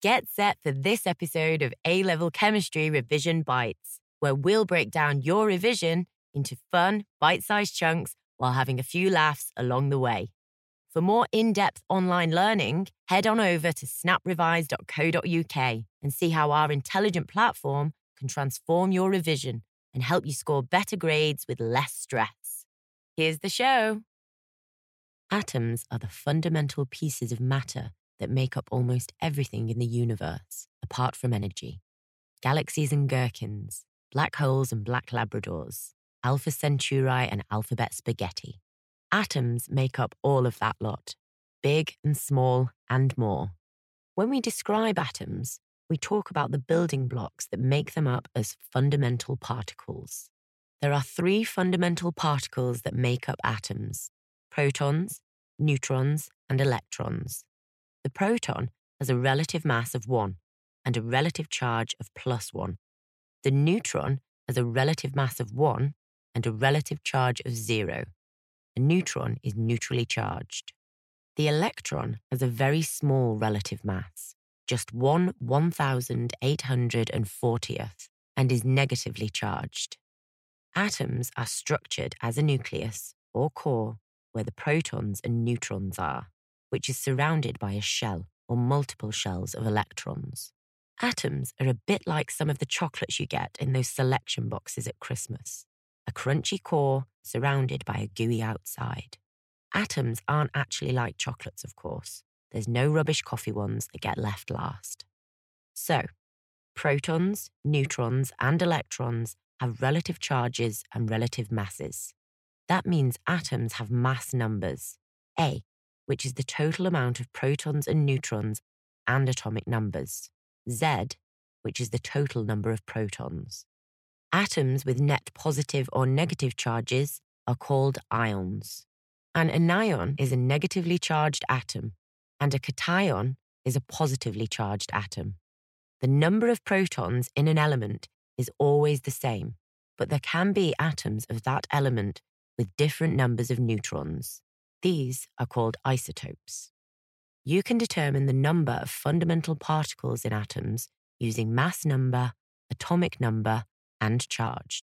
Get set for this episode of A Level Chemistry Revision Bites, where we'll break down your revision into fun, bite sized chunks while having a few laughs along the way. For more in depth online learning, head on over to snaprevise.co.uk and see how our intelligent platform can transform your revision and help you score better grades with less stress. Here's the show. Atoms are the fundamental pieces of matter that make up almost everything in the universe, apart from energy. Galaxies and gherkins, black holes and black labradors, Alpha Centauri and alphabet spaghetti. Atoms make up all of that lot, big and small and more. When we describe atoms, we talk about the building blocks that make them up as fundamental particles. There are three fundamental particles that make up atoms protons, neutrons, and electrons. The proton has a relative mass of 1 and a relative charge of plus 1. The neutron has a relative mass of 1 and a relative charge of 0. A neutron is neutrally charged. The electron has a very small relative mass, just 1 1840th, and is negatively charged. Atoms are structured as a nucleus, or core, where the protons and neutrons are, which is surrounded by a shell or multiple shells of electrons. Atoms are a bit like some of the chocolates you get in those selection boxes at Christmas a crunchy core surrounded by a gooey outside. Atoms aren't actually like chocolates, of course. There's no rubbish coffee ones that get left last. So, protons, neutrons, and electrons have relative charges and relative masses. That means atoms have mass numbers, A, which is the total amount of protons and neutrons and atomic numbers, Z, which is the total number of protons. Atoms with net positive or negative charges are called ions. An anion is a negatively charged atom, and a cation is a positively charged atom. The number of protons in an element is always the same, but there can be atoms of that element with different numbers of neutrons. These are called isotopes. You can determine the number of fundamental particles in atoms using mass number, atomic number, and charge.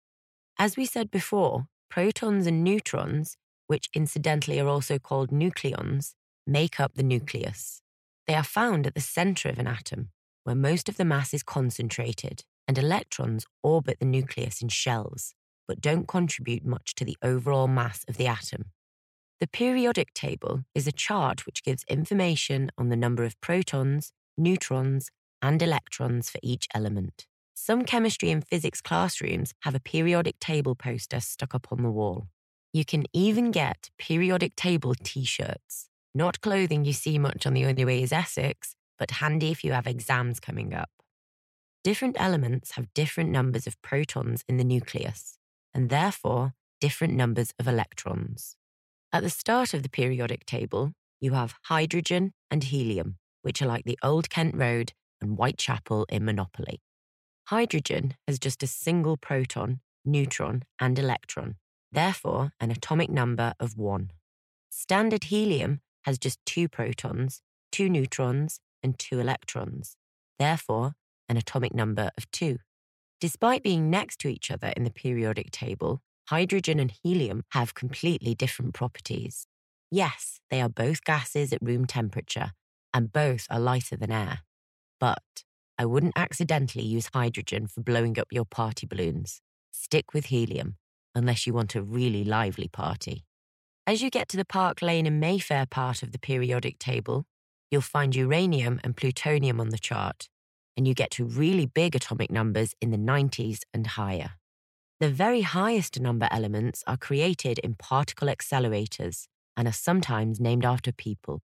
As we said before, protons and neutrons, which incidentally are also called nucleons, make up the nucleus. They are found at the center of an atom, where most of the mass is concentrated, and electrons orbit the nucleus in shells, but don't contribute much to the overall mass of the atom. The periodic table is a chart which gives information on the number of protons, neutrons, and electrons for each element. Some chemistry and physics classrooms have a periodic table poster stuck up on the wall. You can even get periodic table t shirts. Not clothing you see much on the only way is Essex, but handy if you have exams coming up. Different elements have different numbers of protons in the nucleus, and therefore different numbers of electrons. At the start of the periodic table, you have hydrogen and helium, which are like the Old Kent Road and Whitechapel in Monopoly. Hydrogen has just a single proton, neutron, and electron, therefore an atomic number of 1. Standard helium has just two protons, two neutrons, and two electrons, therefore an atomic number of 2. Despite being next to each other in the periodic table, hydrogen and helium have completely different properties. Yes, they are both gases at room temperature, and both are lighter than air. But I wouldn't accidentally use hydrogen for blowing up your party balloons. Stick with helium, unless you want a really lively party. As you get to the Park Lane and Mayfair part of the periodic table, you'll find uranium and plutonium on the chart, and you get to really big atomic numbers in the 90s and higher. The very highest number elements are created in particle accelerators and are sometimes named after people.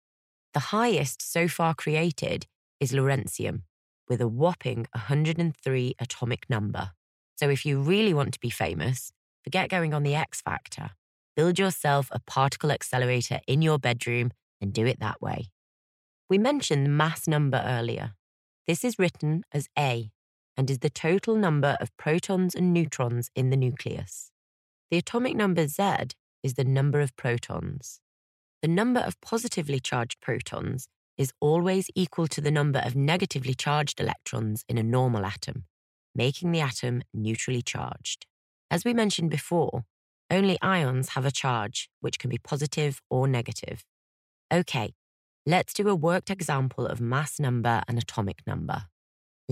The highest so far created is lawrencium, with a whopping 103 atomic number. So if you really want to be famous, forget going on the X Factor. Build yourself a particle accelerator in your bedroom and do it that way. We mentioned mass number earlier. This is written as A and is the total number of protons and neutrons in the nucleus. The atomic number Z is the number of protons. The number of positively charged protons is always equal to the number of negatively charged electrons in a normal atom, making the atom neutrally charged. As we mentioned before, only ions have a charge, which can be positive or negative. Okay, let's do a worked example of mass number and atomic number.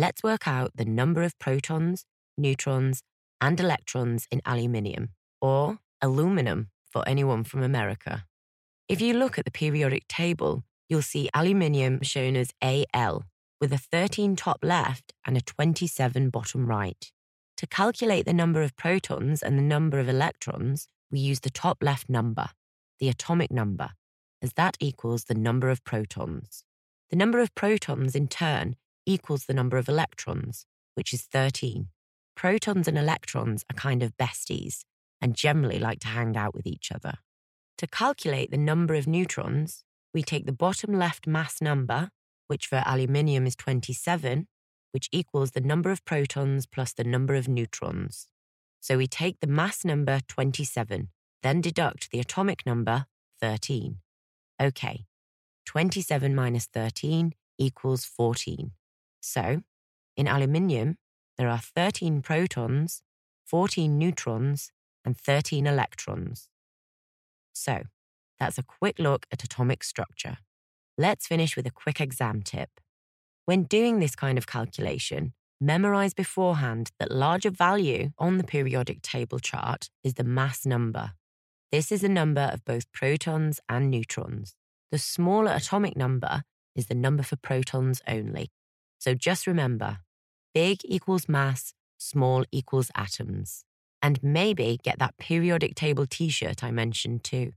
Let's work out the number of protons, neutrons, and electrons in aluminium, or aluminum for anyone from America. If you look at the periodic table, you'll see aluminium shown as Al, with a 13 top left and a 27 bottom right. To calculate the number of protons and the number of electrons, we use the top left number, the atomic number, as that equals the number of protons. The number of protons, in turn, equals the number of electrons, which is 13. Protons and electrons are kind of besties and generally like to hang out with each other. To calculate the number of neutrons, we take the bottom left mass number, which for aluminium is 27, which equals the number of protons plus the number of neutrons. So we take the mass number 27, then deduct the atomic number 13. Okay, 27 minus 13 equals 14. So, in aluminium, there are 13 protons, 14 neutrons, and 13 electrons. So, that's a quick look at atomic structure. Let's finish with a quick exam tip. When doing this kind of calculation, memorize beforehand that larger value on the periodic table chart is the mass number. This is the number of both protons and neutrons. The smaller atomic number is the number for protons only. So just remember big equals mass, small equals atoms. And maybe get that periodic table t shirt I mentioned too.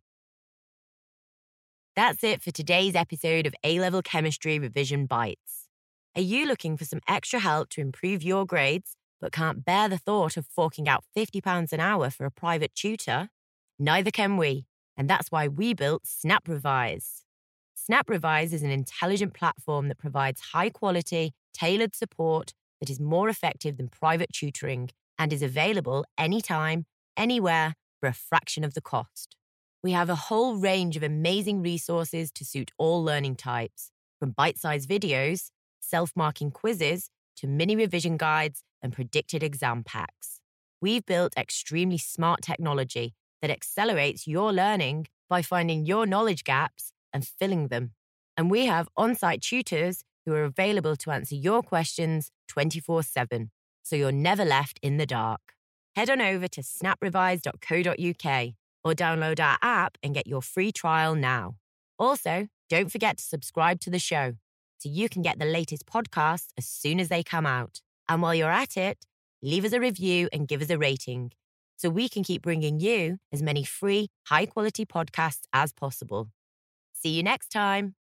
That's it for today's episode of A Level Chemistry Revision Bites. Are you looking for some extra help to improve your grades, but can't bear the thought of forking out £50 an hour for a private tutor? Neither can we, and that's why we built Snap Revise. Snap Revise is an intelligent platform that provides high quality, tailored support that is more effective than private tutoring and is available anytime, anywhere, for a fraction of the cost. We have a whole range of amazing resources to suit all learning types, from bite sized videos self marking quizzes to mini revision guides and predicted exam packs. We've built extremely smart technology that accelerates your learning by finding your knowledge gaps and filling them. And we have on site tutors who are available to answer your questions 24 7, so you're never left in the dark. Head on over to snaprevise.co.uk or download our app and get your free trial now. Also, don't forget to subscribe to the show so you can get the latest podcasts as soon as they come out. And while you're at it, leave us a review and give us a rating so we can keep bringing you as many free, high quality podcasts as possible. See you next time.